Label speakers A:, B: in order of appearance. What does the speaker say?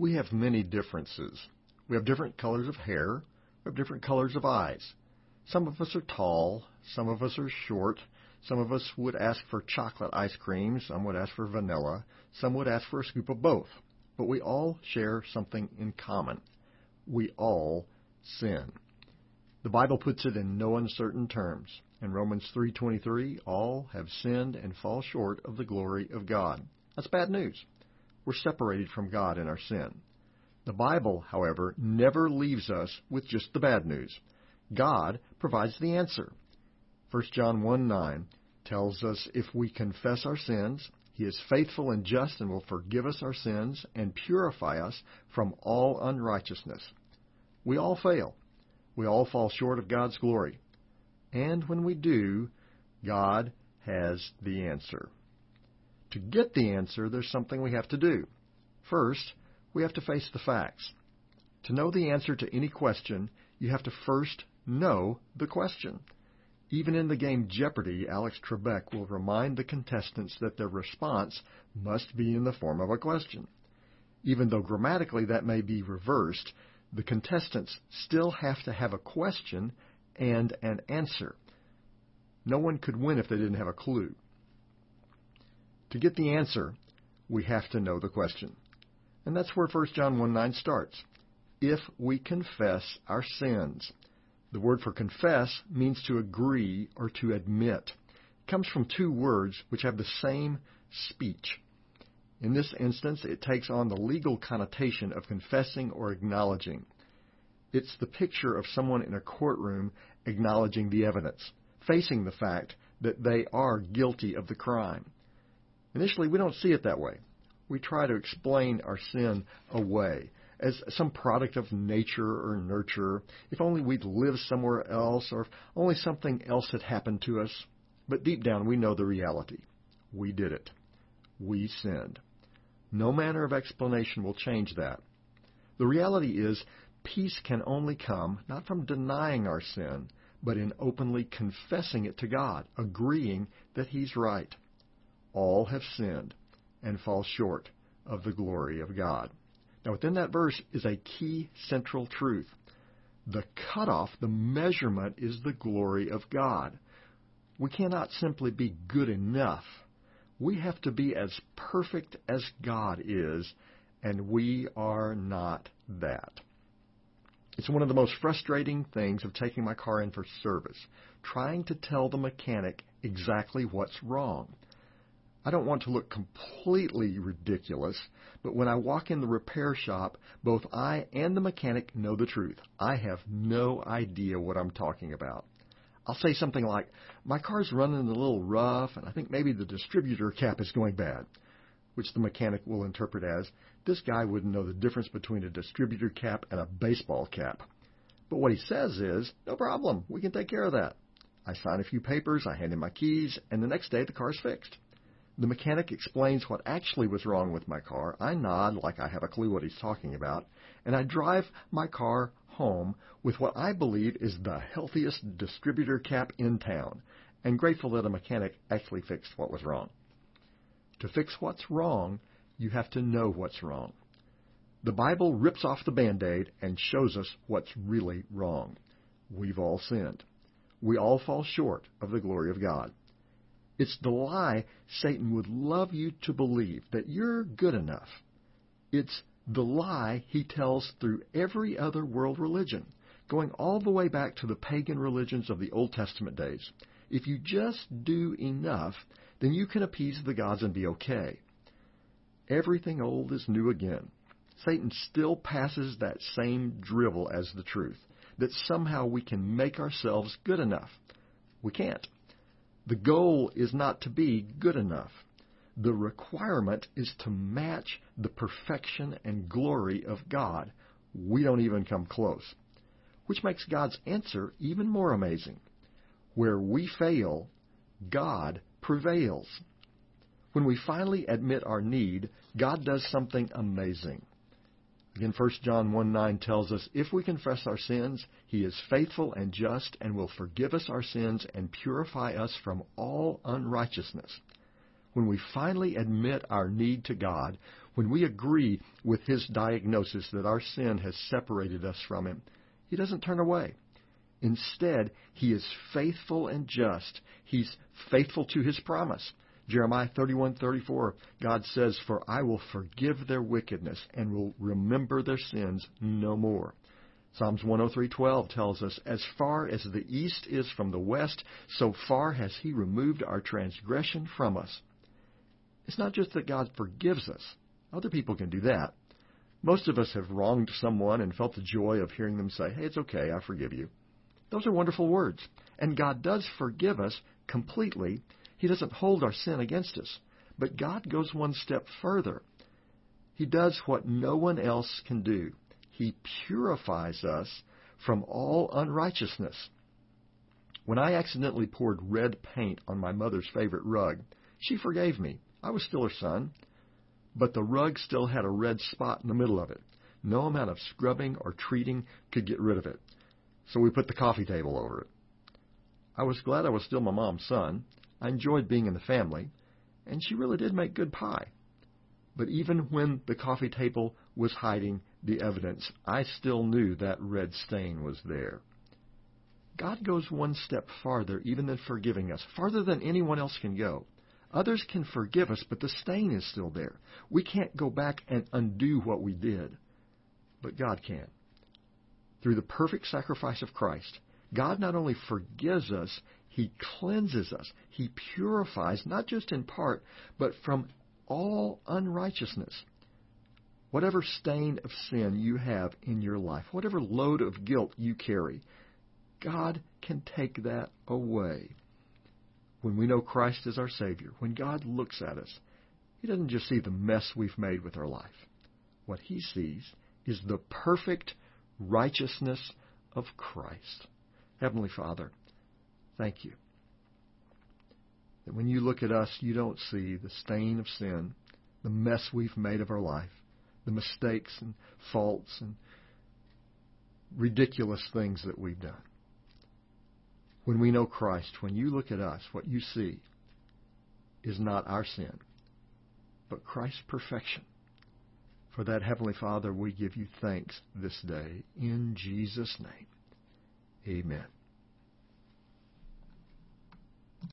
A: we have many differences. We have different colors of hair. We have different colors of eyes. Some of us are tall. Some of us are short. Some of us would ask for chocolate ice cream. Some would ask for vanilla. Some would ask for a scoop of both. But we all share something in common. We all sin. The Bible puts it in no uncertain terms. In Romans 3:23, all have sinned and fall short of the glory of God. That's bad news. We're separated from God in our sin. The Bible, however, never leaves us with just the bad news. God provides the answer. 1 John 1 9 tells us if we confess our sins, he is faithful and just and will forgive us our sins and purify us from all unrighteousness. We all fail. We all fall short of God's glory. And when we do, God has the answer. To get the answer, there's something we have to do. First, we have to face the facts. To know the answer to any question, you have to first know the question. Even in the game Jeopardy, Alex Trebek will remind the contestants that their response must be in the form of a question. Even though grammatically that may be reversed, the contestants still have to have a question and an answer. No one could win if they didn't have a clue. To get the answer, we have to know the question. And that's where 1 John 1 9 starts. If we confess our sins, the word for confess means to agree or to admit. It comes from two words which have the same speech. In this instance, it takes on the legal connotation of confessing or acknowledging. It's the picture of someone in a courtroom acknowledging the evidence, facing the fact that they are guilty of the crime. Initially, we don't see it that way. We try to explain our sin away as some product of nature or nurture, if only we'd lived somewhere else, or if only something else had happened to us. But deep down, we know the reality. We did it. We sinned. No manner of explanation will change that. The reality is, peace can only come not from denying our sin, but in openly confessing it to God, agreeing that He's right. All have sinned and fall short of the glory of God. Now, within that verse is a key central truth. The cutoff, the measurement, is the glory of God. We cannot simply be good enough. We have to be as perfect as God is, and we are not that. It's one of the most frustrating things of taking my car in for service, trying to tell the mechanic exactly what's wrong. I don't want to look completely ridiculous, but when I walk in the repair shop, both I and the mechanic know the truth. I have no idea what I'm talking about. I'll say something like, My car's running a little rough, and I think maybe the distributor cap is going bad, which the mechanic will interpret as, This guy wouldn't know the difference between a distributor cap and a baseball cap. But what he says is, No problem, we can take care of that. I sign a few papers, I hand him my keys, and the next day the car's fixed. The mechanic explains what actually was wrong with my car. I nod like I have a clue what he's talking about, and I drive my car home with what I believe is the healthiest distributor cap in town, and grateful that a mechanic actually fixed what was wrong. To fix what's wrong, you have to know what's wrong. The Bible rips off the band aid and shows us what's really wrong. We've all sinned. We all fall short of the glory of God. It's the lie Satan would love you to believe that you're good enough. It's the lie he tells through every other world religion, going all the way back to the pagan religions of the Old Testament days. If you just do enough, then you can appease the gods and be okay. Everything old is new again. Satan still passes that same drivel as the truth, that somehow we can make ourselves good enough. We can't. The goal is not to be good enough. The requirement is to match the perfection and glory of God. We don't even come close. Which makes God's answer even more amazing. Where we fail, God prevails. When we finally admit our need, God does something amazing. Again, 1 John 1 9 tells us, If we confess our sins, He is faithful and just and will forgive us our sins and purify us from all unrighteousness. When we finally admit our need to God, when we agree with His diagnosis that our sin has separated us from Him, He doesn't turn away. Instead, He is faithful and just. He's faithful to His promise. Jeremiah 31:34 God says for I will forgive their wickedness and will remember their sins no more. Psalms 103:12 tells us as far as the east is from the west so far has he removed our transgression from us. It's not just that God forgives us. Other people can do that. Most of us have wronged someone and felt the joy of hearing them say, "Hey, it's okay, I forgive you." Those are wonderful words. And God does forgive us completely he doesn't hold our sin against us. But God goes one step further. He does what no one else can do. He purifies us from all unrighteousness. When I accidentally poured red paint on my mother's favorite rug, she forgave me. I was still her son. But the rug still had a red spot in the middle of it. No amount of scrubbing or treating could get rid of it. So we put the coffee table over it. I was glad I was still my mom's son, I enjoyed being in the family, and she really did make good pie. But even when the coffee table was hiding the evidence, I still knew that red stain was there. God goes one step farther even than forgiving us, farther than anyone else can go. Others can forgive us, but the stain is still there. We can't go back and undo what we did, but God can. Through the perfect sacrifice of Christ, God not only forgives us, he cleanses us. He purifies, not just in part, but from all unrighteousness. Whatever stain of sin you have in your life, whatever load of guilt you carry, God can take that away. When we know Christ is our Savior, when God looks at us, He doesn't just see the mess we've made with our life. What He sees is the perfect righteousness of Christ. Heavenly Father, Thank you. That when you look at us, you don't see the stain of sin, the mess we've made of our life, the mistakes and faults and ridiculous things that we've done. When we know Christ, when you look at us, what you see is not our sin, but Christ's perfection. For that, Heavenly Father, we give you thanks this day in Jesus' name. Amen.